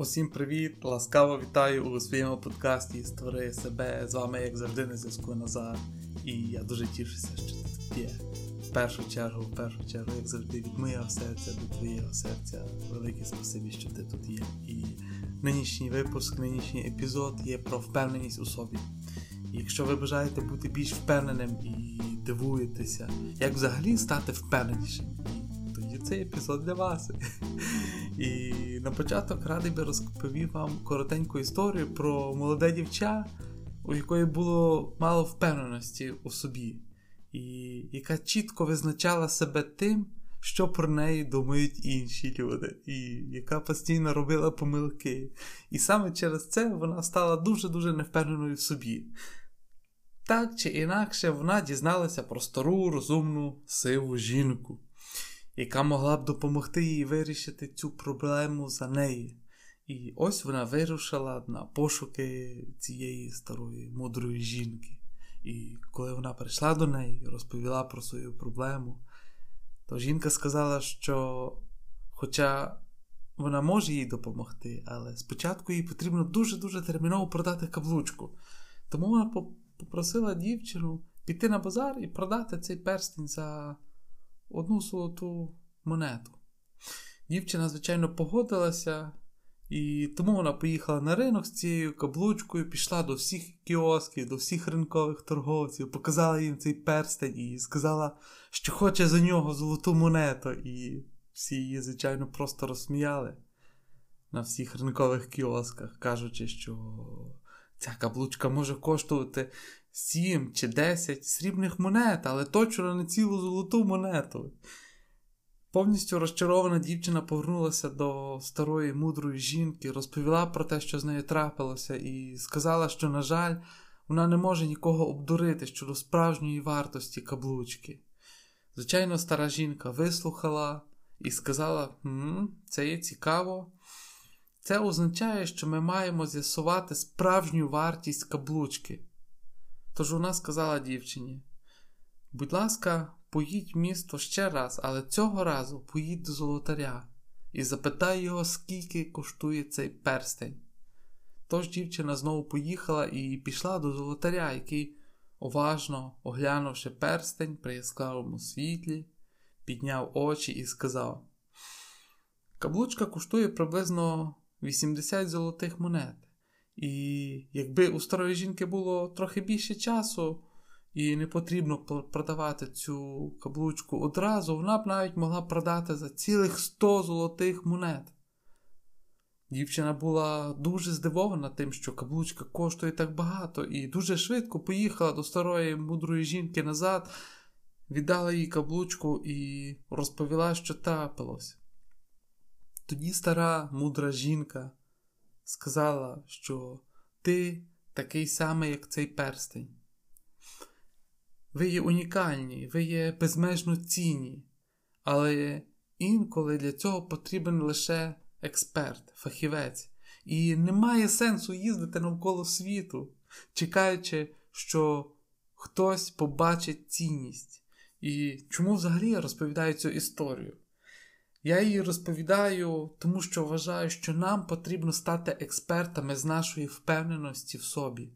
Усім привіт! Ласкаво вітаю у своєму подкасті Створи себе з вами, як завжди, на зв'язку Назар. І я дуже тішуся, що ти тут є. В першу чергу, в першу чергу, як завжди, від моєго серця до твоєго серця. Велике спасибі, що ти тут є. І нинішній випуск, нинішній епізод є про впевненість у собі. Якщо ви бажаєте бути більш впевненим і дивуєтеся, як взагалі стати впевненішим, тоді цей епізод для вас. І на початок радий би розповів вам коротеньку історію про молоде дівча, у якої було мало впевненості у собі, і яка чітко визначала себе тим, що про неї думають інші люди, і яка постійно робила помилки. І саме через це вона стала дуже-дуже невпевненою в собі. Так чи інакше вона дізналася про стару, розумну, сиву жінку яка могла б допомогти їй вирішити цю проблему за неї. І ось вона вирушила на пошуки цієї старої мудрої жінки. І коли вона прийшла до неї розповіла про свою проблему, то жінка сказала, що, хоча вона може їй допомогти, але спочатку їй потрібно дуже-дуже терміново продати каблучку. Тому вона попросила дівчину піти на базар і продати цей перстень за одну золоту монету. Дівчина, звичайно, погодилася, і тому вона поїхала на ринок з цією каблучкою, пішла до всіх кіосків, до всіх ринкових торговців, показала їм цей перстень і сказала, що хоче за нього золоту монету. І всі її, звичайно, просто розсміяли на всіх ринкових кіосках, кажучи, що ця каблучка може коштувати 7 чи 10 срібних монет, але точно не цілу золоту монету. Повністю розчарована дівчина повернулася до старої мудрої жінки, розповіла про те, що з нею трапилося, і сказала, що, на жаль, вона не може нікого обдурити щодо справжньої вартості каблучки. Звичайно, стара жінка вислухала і сказала: «М, це є цікаво. Це означає, що ми маємо з'ясувати справжню вартість каблучки. Тож вона сказала дівчині: Будь ласка, поїдь в місто ще раз, але цього разу поїдь до золотаря і запитай його, скільки коштує цей перстень. Тож дівчина знову поїхала і пішла до золотаря, який, уважно оглянувши перстень при яскравому світлі, підняв очі і сказав: Каблучка коштує приблизно 80 золотих монет. І якби у старої жінки було трохи більше часу, і не потрібно продавати цю каблучку одразу, вона б навіть могла продати за цілих 100 золотих монет. Дівчина була дуже здивована тим, що каблучка коштує так багато, і дуже швидко поїхала до старої мудрої жінки назад, віддала їй каблучку і розповіла, що трапилось. Тоді стара мудра жінка сказала, що ти такий самий, як цей перстень. Ви є унікальні, ви є безмежно цінні, але інколи для цього потрібен лише експерт, фахівець, і немає сенсу їздити навколо світу, чекаючи, що хтось побачить цінність. І чому взагалі я розповідаю цю історію? Я її розповідаю, тому що вважаю, що нам потрібно стати експертами з нашої впевненості в собі.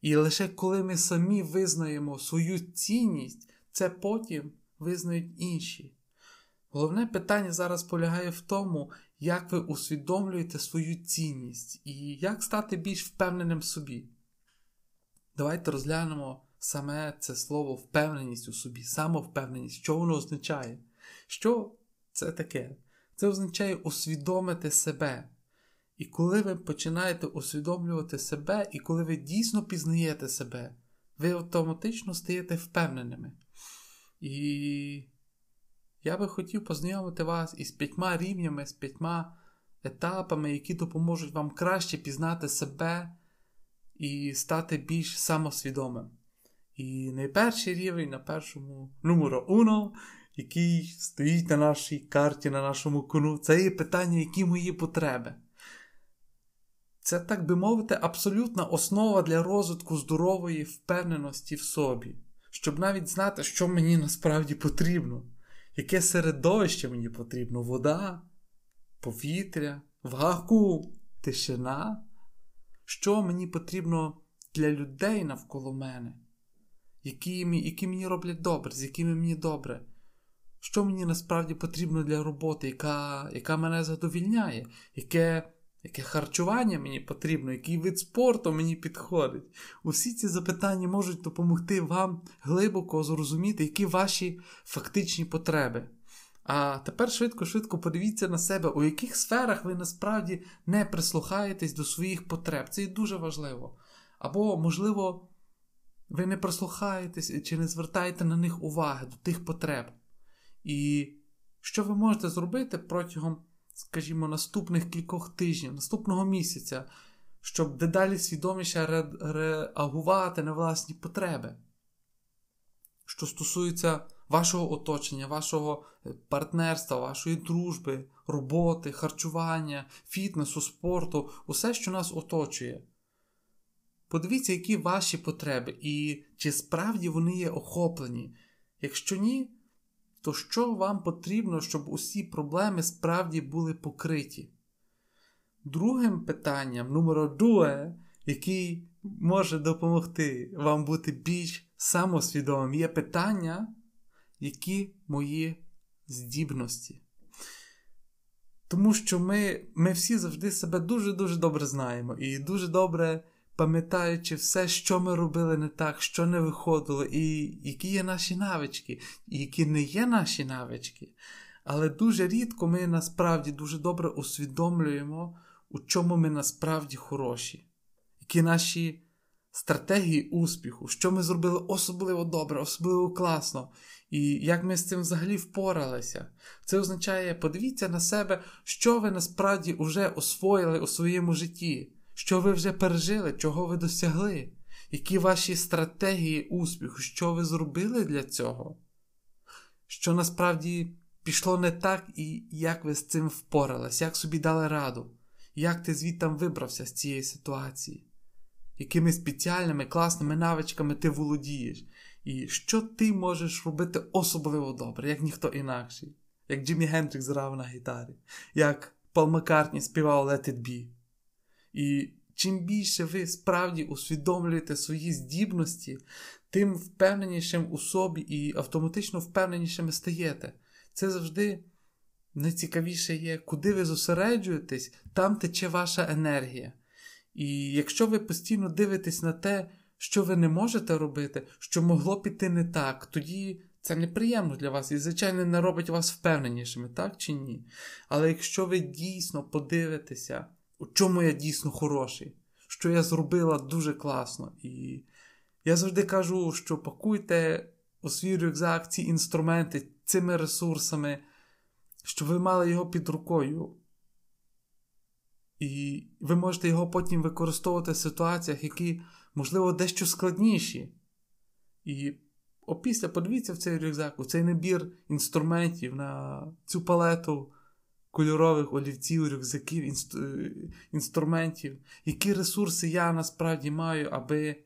І лише коли ми самі визнаємо свою цінність, це потім визнають інші. Головне питання зараз полягає в тому, як ви усвідомлюєте свою цінність і як стати більш впевненим в собі. Давайте розглянемо саме це слово впевненість у собі, самовпевненість, що воно означає. Що це таке? Це означає усвідомити себе. І коли ви починаєте усвідомлювати себе, і коли ви дійсно пізнаєте себе, ви автоматично стаєте впевненими. І я би хотів познайомити вас із п'ятьма рівнями, з п'ятьма етапами, які допоможуть вам краще пізнати себе і стати більш самосвідомим. І найперший рівень на першому номеру уно, який стоїть на нашій карті, на нашому кону, це є питання, які мої потреби. Це, так би мовити, абсолютна основа для розвитку здорової впевненості в собі, щоб навіть знати, що мені насправді потрібно, яке середовище мені потрібно: вода, повітря, вакуум, тишина, що мені потрібно для людей навколо мене, які, які мені роблять добре, з якими мені добре. Що мені насправді потрібно для роботи, яка яка мене задовільняє, яке яке харчування мені потрібно, який вид спорту мені підходить. Усі ці запитання можуть допомогти вам глибоко зрозуміти, які ваші фактичні потреби. А тепер швидко-швидко подивіться на себе, у яких сферах ви насправді не прислухаєтесь до своїх потреб. Це і дуже важливо. Або, можливо, ви не прислухаєтесь чи не звертаєте на них уваги до тих потреб. І що ви можете зробити протягом, скажімо, наступних кількох тижнів, наступного місяця, щоб дедалі свідоміше реагувати на власні потреби? Що стосується вашого оточення, вашого е, партнерства, вашої дружби, роботи, харчування, фітнесу, спорту, усе, що нас оточує. Подивіться, які ваші потреби, і чи справді вони є охоплені. Якщо ні, то що вам потрібно, щоб усі проблеми справді були покриті? Другим питанням, номер друге, який може допомогти вам бути більш самосвідомим, є питання, які мої здібності. Тому що ми ми всі завжди себе дуже-дуже добре знаємо і дуже добре пам'ятаючи все, що ми робили не так, що не виходило, і які є наші навички, і які не є наші навички. Але дуже рідко ми насправді дуже добре усвідомлюємо, у чому ми насправді хороші, які наші стратегії успіху, що ми зробили особливо добре, особливо класно, і як ми з цим взагалі впоралися. Це означає, подивіться на себе, що ви насправді вже освоїли у своєму житті. Що ви вже пережили, чого ви досягли? Які ваші стратегії успіху, що ви зробили для цього? Що насправді пішло не так, і як ви з цим впорались, як собі дали раду, як ти звідтам вибрався з цієї ситуації? Якими спеціальними класними навичками ти володієш? І що ти можеш робити особливо добре, як ніхто інакший, як Джиммі Гендрікс грав на гітарі, як Пол Маккартні співав Let It Be. І чим більше ви справді усвідомлюєте свої здібності, тим впевненішим у собі і автоматично впевненішими стаєте. Це завжди найцікавіше є, куди ви зосереджуєтесь, там тече ваша енергія. І якщо ви постійно дивитесь на те, що ви не можете робити, що могло піти не так, тоді це неприємно для вас і, звичайно, не робить вас впевненішими, так чи ні? Але якщо ви дійсно подивитеся, у чому я дійсно хороший, що я зробила дуже класно. І я завжди кажу, що пакуйте у свій рюкзак ці інструменти цими ресурсами, щоб ви мали його під рукою. І ви можете його потім використовувати в ситуаціях, які, можливо, дещо складніші. І опісля подивіться в цей рюкзак, у цей набір інструментів на цю палету кольорових олівців, рюкзаків, інст... Е, інструментів, які ресурси я насправді маю, аби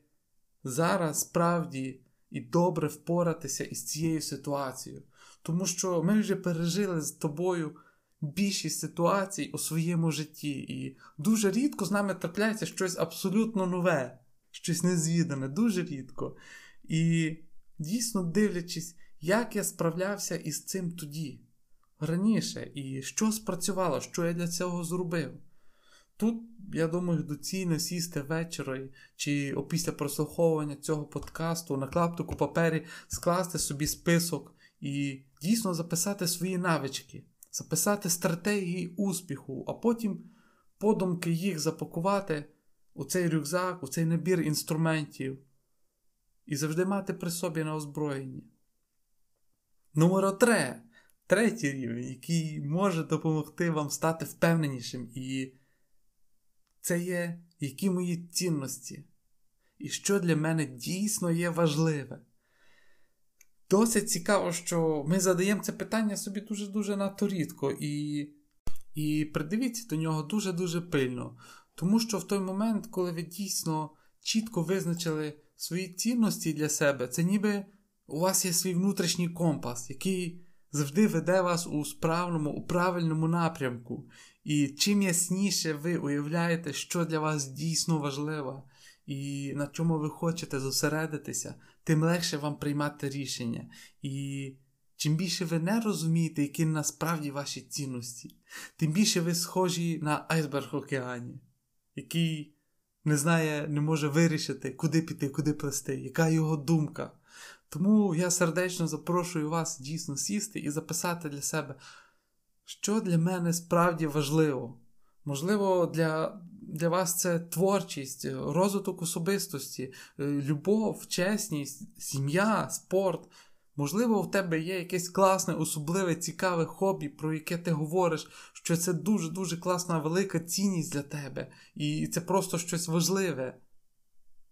зараз справді і добре впоратися із цією ситуацією. Тому що ми вже пережили з тобою більшість ситуацій у своєму житті, і дуже рідко з нами трапляється щось абсолютно нове, щось незвідане, дуже рідко. І дійсно дивлячись, як я справлявся із цим тоді раніше і що спрацювало, що я для цього зробив. Тут, я думаю, доцільно сісти ввечері чи опісля прослуховування цього подкасту на клаптику папері скласти собі список і дійсно записати свої навички, записати стратегії успіху, а потім подумки їх запакувати у цей рюкзак, у цей набір інструментів і завжди мати при собі на озброєнні. Номер 3 третій рівень, який може допомогти вам стати впевненішим. І це є які мої цінності, і що для мене дійсно є важливе. Досить цікаво, що ми задаємо це питання собі дуже-дуже надто рідко, і і придивіться до нього дуже-дуже пильно. Тому що в той момент, коли ви дійсно чітко визначили свої цінності для себе, це ніби у вас є свій внутрішній компас, який завжди веде вас у справному, у правильному напрямку. І чим ясніше ви уявляєте, що для вас дійсно важливо, і на чому ви хочете зосередитися, тим легше вам приймати рішення. І чим більше ви не розумієте, які насправді ваші цінності, тим більше ви схожі на айсберг океані, який не знає, не може вирішити, куди піти, куди плести, яка його думка. Тому я сердечно запрошую вас дійсно сісти і записати для себе, що для мене справді важливо. Можливо, для для вас це творчість, розвиток особистості, е, любов, чесність, сім'я, спорт. Можливо, в тебе є якесь класне, особливе, цікаве хобі, про яке ти говориш, що це дуже-дуже класна, велика цінність для тебе. І це просто щось важливе,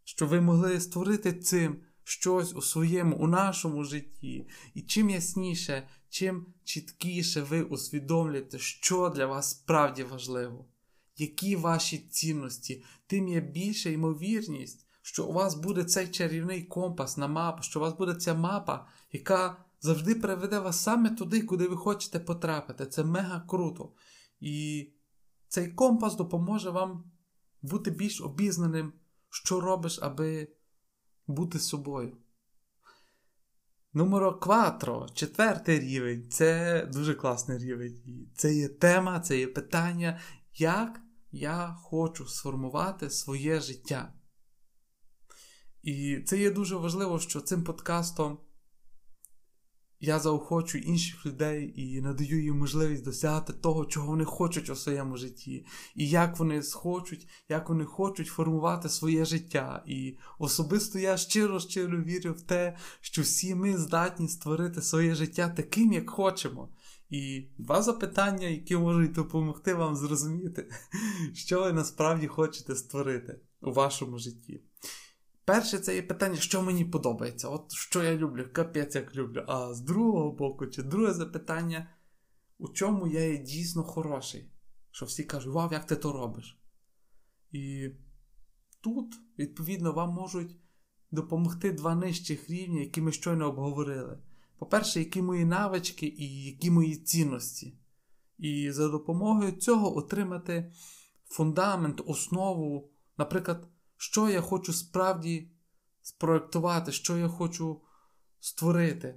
що ви могли створити цим щось у своєму, у нашому житті. І чим ясніше, чим чіткіше ви усвідомлюєте, що для вас справді важливо, які ваші цінності, тим є більша ймовірність, що у вас буде цей чарівний компас на мапу, що у вас буде ця мапа, яка завжди приведе вас саме туди, куди ви хочете потрапити. Це мега круто. І цей компас допоможе вам бути більш обізнаним, що робиш, аби бути собою. Номеро 4, четвертий рівень це дуже класний рівень. Це є тема, це є питання, як я хочу сформувати своє життя. І це є дуже важливо, що цим подкастом я заохочую інших людей і надаю їм можливість досягати того, чого вони хочуть у своєму житті, і як вони схочуть, як вони хочуть формувати своє життя. І особисто я щиро-щиро вірю в те, що всі ми здатні створити своє життя таким, як хочемо. І два запитання, які можуть допомогти вам зрозуміти, що ви насправді хочете створити у вашому житті. Перше, це є питання, що мені подобається, от що я люблю, капець як люблю. А з другого боку, чи друге запитання, у чому я є дійсно хороший. Що всі кажуть, вау, як ти то робиш? І тут, відповідно, вам можуть допомогти два нижчих рівні, які ми щойно обговорили. По-перше, які мої навички і які мої цінності. І за допомогою цього отримати фундамент, основу, наприклад що я хочу справді спроектувати, що я хочу створити.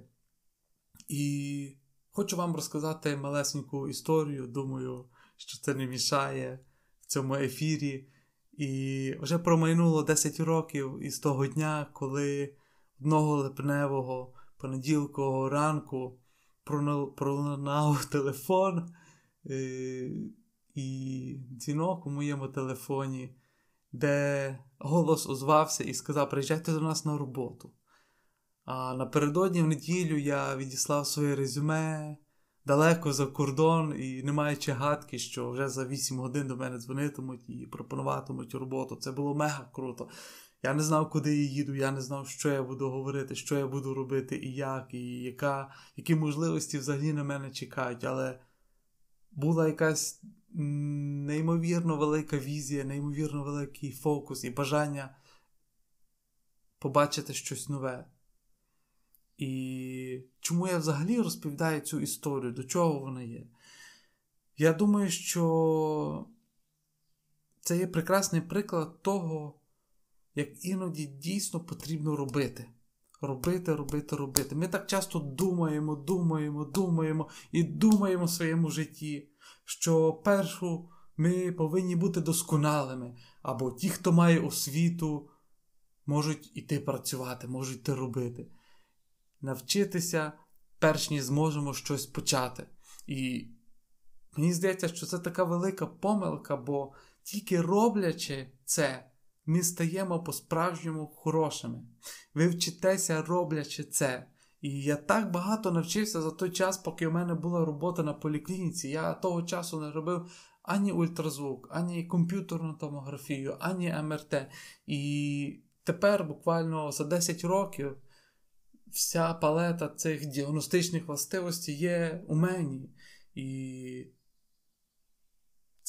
І хочу вам розказати малесеньку історію. Думаю, що це не мішає в цьому ефірі. І вже промайнуло 10 років із того дня, коли одного липневого понеділкового ранку пролунав телефон е, і дзвінок у моєму телефоні де голос озвався і сказав: приїжджайте до нас на роботу. А напередодні в неділю я відіслав своє резюме далеко за кордон і не маючи гадки, що вже за 8 годин до мене дзвонитимуть і пропонуватимуть роботу. Це було мега круто. Я не знав, куди я їду, я не знав, що я буду говорити, що я буду робити і як, і яка, які можливості взагалі на мене чекають. Але була якась неймовірно велика візія, неймовірно великий фокус і бажання побачити щось нове. І чому я взагалі розповідаю цю історію, до чого вона є? Я думаю, що це є прекрасний приклад того, як іноді дійсно потрібно робити. Робити, робити, робити. Ми так часто думаємо, думаємо, думаємо і думаємо в своєму житті що першу ми повинні бути досконалими, або ті, хто має освіту, можуть іти працювати, можуть іти робити. Навчитися, перш ніж зможемо щось почати. І мені здається, що це така велика помилка, бо тільки роблячи це, ми стаємо по-справжньому хорошими. Ви вчитеся, роблячи це. І я так багато навчився за той час, поки у мене була робота на поліклініці. Я того часу не робив ані ультразвук, ані комп'ютерну томографію, ані МРТ. І тепер, буквально за 10 років, вся палета цих діагностичних властивостей є у мені. І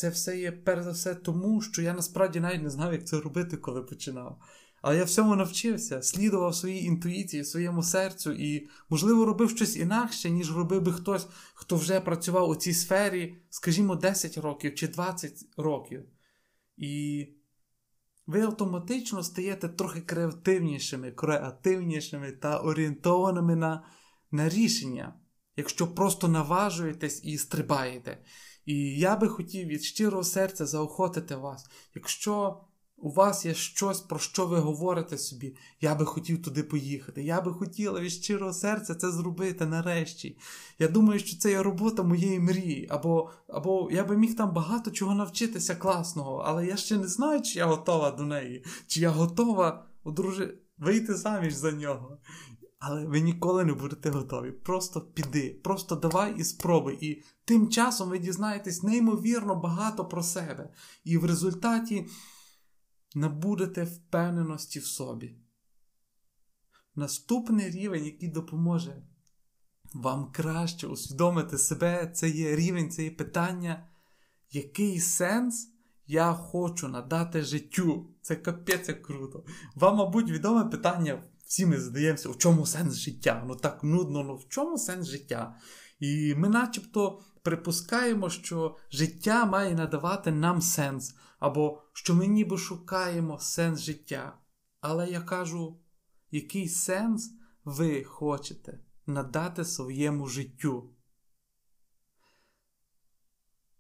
це все є перш за все тому, що я насправді навіть не знав, як це робити, коли починав. Але я всьому навчився, слідував своїй інтуїції, своєму серцю і, можливо, робив щось інакше, ніж робив би хтось, хто вже працював у цій сфері, скажімо, 10 років чи 20 років. І ви автоматично стаєте трохи креативнішими, креативнішими та орієнтованими на, на рішення, якщо просто наважуєтесь і стрибаєте. І я би хотів від щирого серця заохотити вас, якщо у вас є щось, про що ви говорите собі, я би хотів туди поїхати. Я би хотіла від щирого серця це зробити нарешті. Я думаю, що це є робота моєї мрії, або або я би міг там багато чого навчитися класного, але я ще не знаю, чи я готова до неї, чи я готова одружи... вийти заміж за нього. Але ви ніколи не будете готові. Просто піди, просто давай і спробуй. І тим часом ви дізнаєтесь неймовірно багато про себе. І в результаті набудете впевненості в собі. Наступний рівень, який допоможе вам краще усвідомити себе, це є рівень, це є питання, який сенс я хочу надати життю. Це капець як круто. Вам, мабуть, відоме питання, всі ми задаємося, в чому сенс життя? Ну так нудно, ну в чому сенс життя? І ми начебто припускаємо, що життя має надавати нам сенс, або що ми ніби шукаємо сенс життя. Але я кажу, який сенс ви хочете надати своєму життю?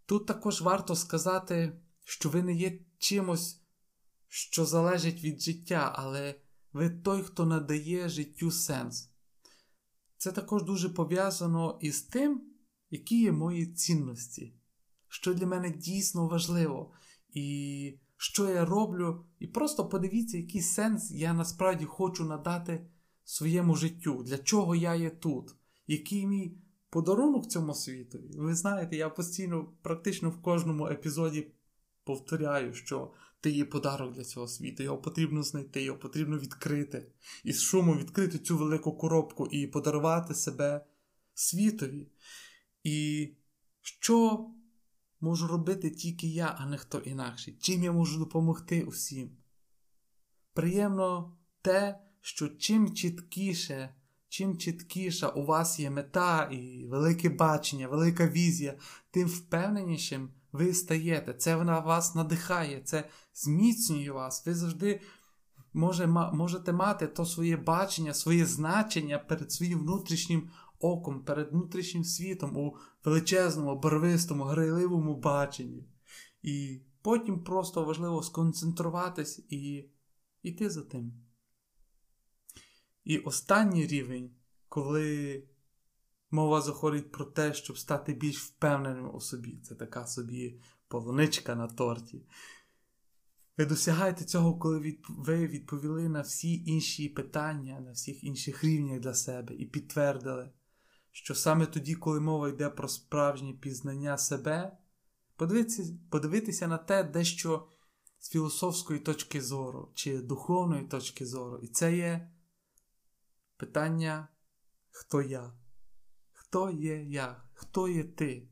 Тут також варто сказати, що ви не є чимось, що залежить від життя, але ви той, хто надає життю сенс. Це також дуже пов'язано із тим, які є мої цінності, що для мене дійсно важливо, і що я роблю. І просто подивіться, який сенс я насправді хочу надати своєму життю, для чого я є тут, який мій подарунок цьому світові. Ви знаєте, я постійно, практично в кожному епізоді повторяю, що ти є подарок для цього світу, його потрібно знайти, його потрібно відкрити. І з шуму відкрити цю велику коробку і подарувати себе світові. І що можу робити тільки я, а не хто інакший? Чим я можу допомогти усім? Приємно те, що чим чіткіше, чим чіткіша у вас є мета і велике бачення, велика візія, тим впевненішим ви стаєте. Це вона вас надихає, це зміцнює вас. Ви завжди може, можете мати то своє бачення, своє значення перед своїм внутрішнім оком, перед внутрішнім світом у величезному, барвистому, грайливому баченні. І потім просто важливо сконцентруватись і йти за тим. І останній рівень, коли мова заходить про те, щоб стати більш впевненим у собі, це така собі полуничка на торті. Ви досягаєте цього, коли ви відповіли на всі інші питання, на всіх інших рівнях для себе і підтвердили, що саме тоді, коли мова йде про справжнє пізнання себе, подивитися, подивитися на те дещо з філософської точки зору чи духовної точки зору. І це є питання, хто я? Хто є я? Хто є ти?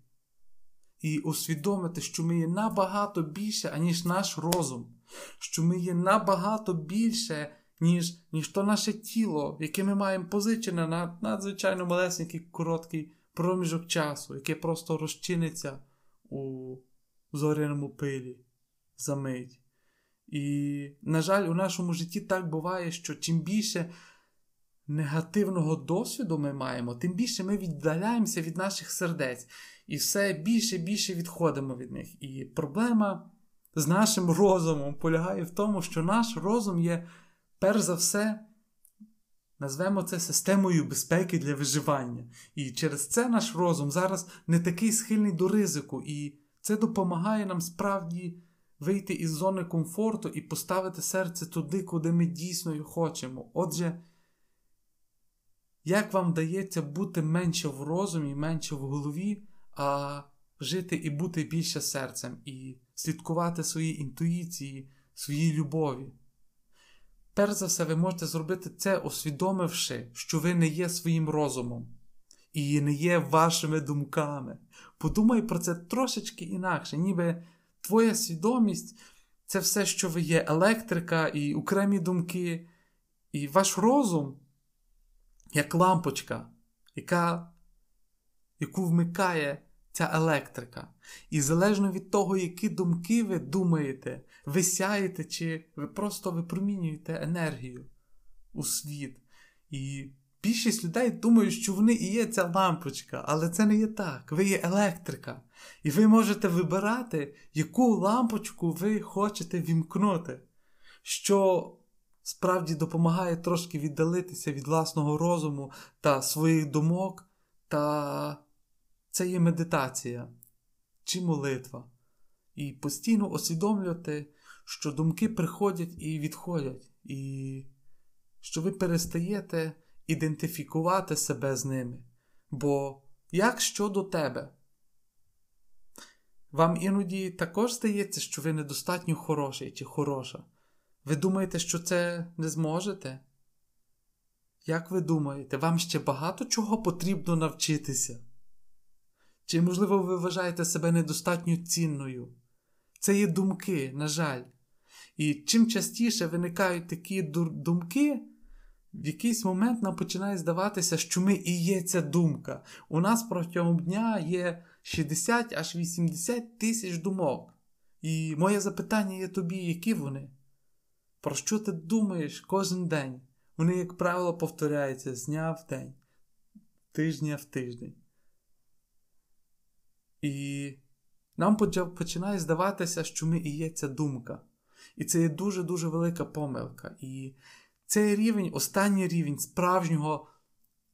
І усвідомити, що ми є набагато більше, аніж наш розум, що ми є набагато більше, ніж ніж то наше тіло, яке ми маємо позичене на надзвичайно малесенький короткий проміжок часу, яке просто розчиниться у зоряному пилі за мить. І, на жаль, у нашому житті так буває, що чим більше негативного досвіду ми маємо, тим більше ми віддаляємося від наших сердець і все більше і більше відходимо від них. І проблема з нашим розумом полягає в тому, що наш розум є, перш за все, назвемо це системою безпеки для виживання. І через це наш розум зараз не такий схильний до ризику, і це допомагає нам справді. Вийти із зони комфорту і поставити серце туди, куди ми дійсно хочемо. Отже, як вам вдається бути менше в розумі, менше в голові, а жити і бути більше серцем, і слідкувати своїй інтуїції, своїй любові? Перш за все, ви можете зробити це, усвідомивши, що ви не є своїм розумом і не є вашими думками. Подумай про це трошечки інакше, ніби твоя свідомість це все, що ви є, електрика і окремі думки, і ваш розум, як лампочка, яка, яку вмикає ця електрика. І залежно від того, які думки ви думаєте, ви сяєте, чи ви просто випромінюєте енергію у світ. І більшість людей думають, що вони і є ця лампочка, але це не є так. Ви є електрика. І ви можете вибирати, яку лампочку ви хочете вімкнути, що справді допомагає трошки віддалитися від власного розуму та своїх думок, та це є медитація чи молитва. І постійно усвідомлювати, що думки приходять і відходять, і що ви перестаєте ідентифікувати себе з ними. Бо як щодо тебе? Вам іноді також здається, що ви недостатньо хороший чи хороша. Ви думаєте, що це не зможете? Як ви думаєте, вам ще багато чого потрібно навчитися? Чи, можливо, ви вважаєте себе недостатньо цінною? Це є думки, на жаль. І чим частіше виникають такі думки, в якийсь момент нам починає здаватися, що ми і є ця думка. У нас протягом дня є 60 аж 80 тисяч думок. І моє запитання є тобі, які вони? Про що ти думаєш кожен день? Вони, як правило, повторяються з дня в день, тижня в тиждень. І нам починає здаватися, що ми і є ця думка. І це є дуже-дуже велика помилка. І цей рівень, останній рівень справжнього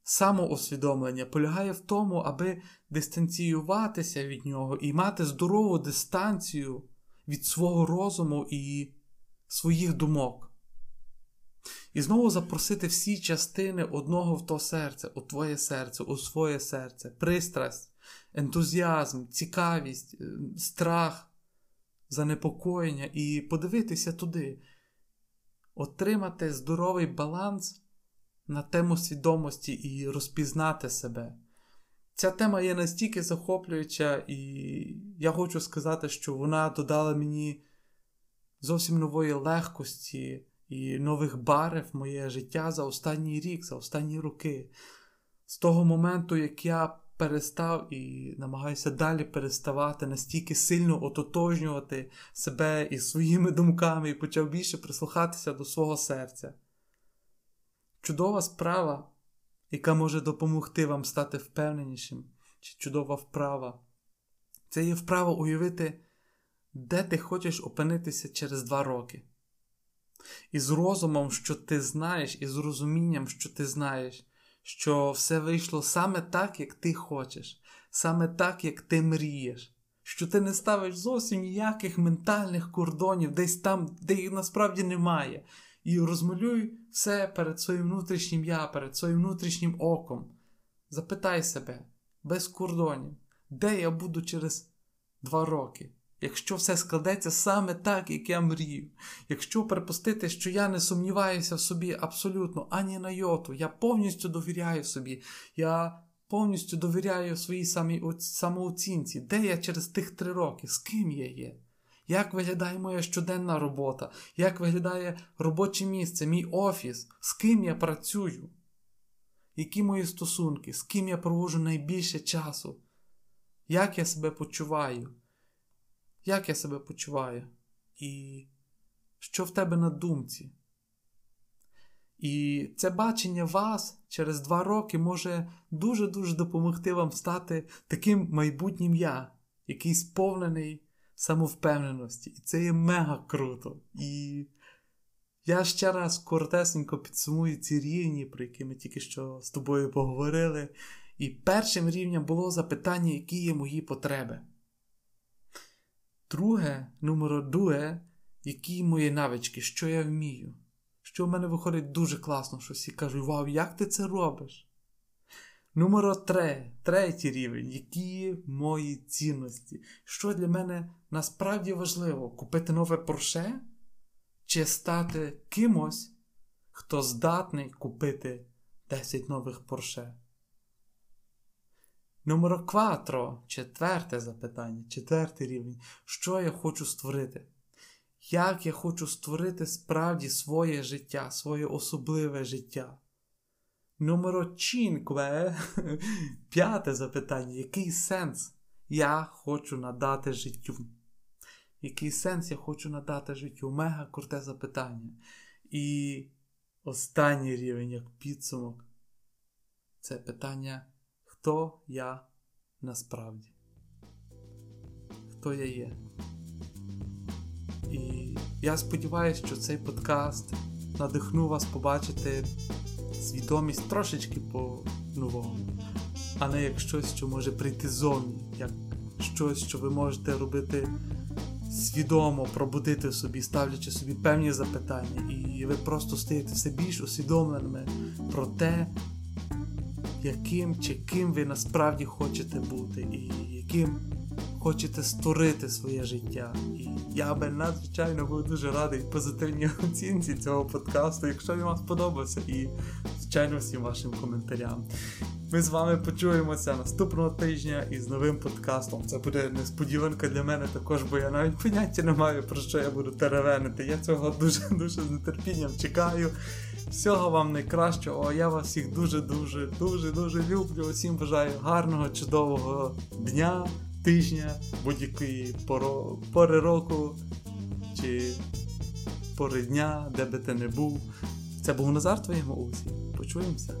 самоусвідомлення полягає в тому, аби дистанціюватися від нього і мати здорову дистанцію від свого розуму і своїх думок. І знову запросити всі частини одного в то серце, у твоє серце, у своє серце, пристрасть, ентузіазм, цікавість, е, страх, занепокоєння і подивитися туди, отримати здоровий баланс на тему свідомості і розпізнати себе. Ця тема є настільки захоплююча, і я хочу сказати, що вона додала мені зовсім нової легкості і нових барив в моє життя за останній рік, за останні роки. З того моменту, як я перестав і намагаюся далі переставати настільки сильно ототожнювати себе і своїми думками, і почав більше прислухатися до свого серця. Чудова справа, яка може допомогти вам стати впевненішим, чи чудова вправа. Це є вправа уявити, де ти хочеш опинитися через два роки. І з розумом, що ти знаєш, і з розумінням, що ти знаєш, що все вийшло саме так, як ти хочеш, саме так, як ти мрієш, що ти не ставиш зовсім ніяких ментальних кордонів, десь там, де їх насправді немає. І розмалюй все перед своїм внутрішнім я, перед своїм внутрішнім оком. Запитай себе, без кордонів, де я буду через два роки якщо все складеться саме так, як я мрію, якщо припустити, що я не сумніваюся в собі абсолютно ані на йоту, я повністю довіряю собі, я повністю довіряю своїй самій самооцінці, де я через тих три роки, з ким я є. Як виглядає моя щоденна робота, як виглядає робоче місце, мій офіс, з ким я працюю? Які мої стосунки, з ким я проводжу найбільше часу? Як я себе почуваю? Як я себе почуваю, і що в тебе на думці. І це бачення вас через два роки може дуже-дуже допомогти вам стати таким майбутнім я, який сповнений самовпевненості. І це є мега круто. І я ще раз коротесенько підсумую ці рівні, про які ми тільки що з тобою поговорили. І першим рівнем було запитання, які є мої потреби. Друге, номер друге, які мої навички, що я вмію. Що в мене виходить дуже класно щось і кажу, вау, як ти це робиш? Номер три, третій рівень, які мої цінності. Що для мене насправді важливо купити нове порше чи стати кимось, хто здатний купити 10 нових порше? Номер 4. Четверте запитання, четвертий рівень. Що я хочу створити? як я хочу створити справді своє життя, своє особливе життя. Номеро 5. П'яте запитання. Який сенс я хочу надати життю? Який сенс я хочу надати життю? Мега круте запитання. І останній рівень, як підсумок, це питання, хто я насправді? Хто я є? І я сподіваюся, що цей подкаст надихнув вас побачити свідомість трошечки по-новому, а не як щось, що може прийти зовні, як щось, що ви можете робити свідомо, пробудити собі, ставлячи собі певні запитання, і ви просто стаєте все більш усвідомленими про те, яким чи ким ви насправді хочете бути, і яким хочете створити своє життя. І я би надзвичайно був дуже радий позитивній оцінці цього подкасту, якщо він вам сподобався, і, звичайно, всім вашим коментарям. Ми з вами почуємося наступного тижня із новим подкастом. Це буде несподіванка для мене також, бо я навіть поняття не маю, про що я буду теревенити. Я цього дуже-дуже з нетерпінням чекаю. Всього вам найкращого. Я вас всіх дуже-дуже, дуже-дуже люблю. Усім бажаю гарного, чудового дня тижня, будь-якої пори року чи пори дня, де би ти не був. Це був Назар твоєму усі. Почуємося.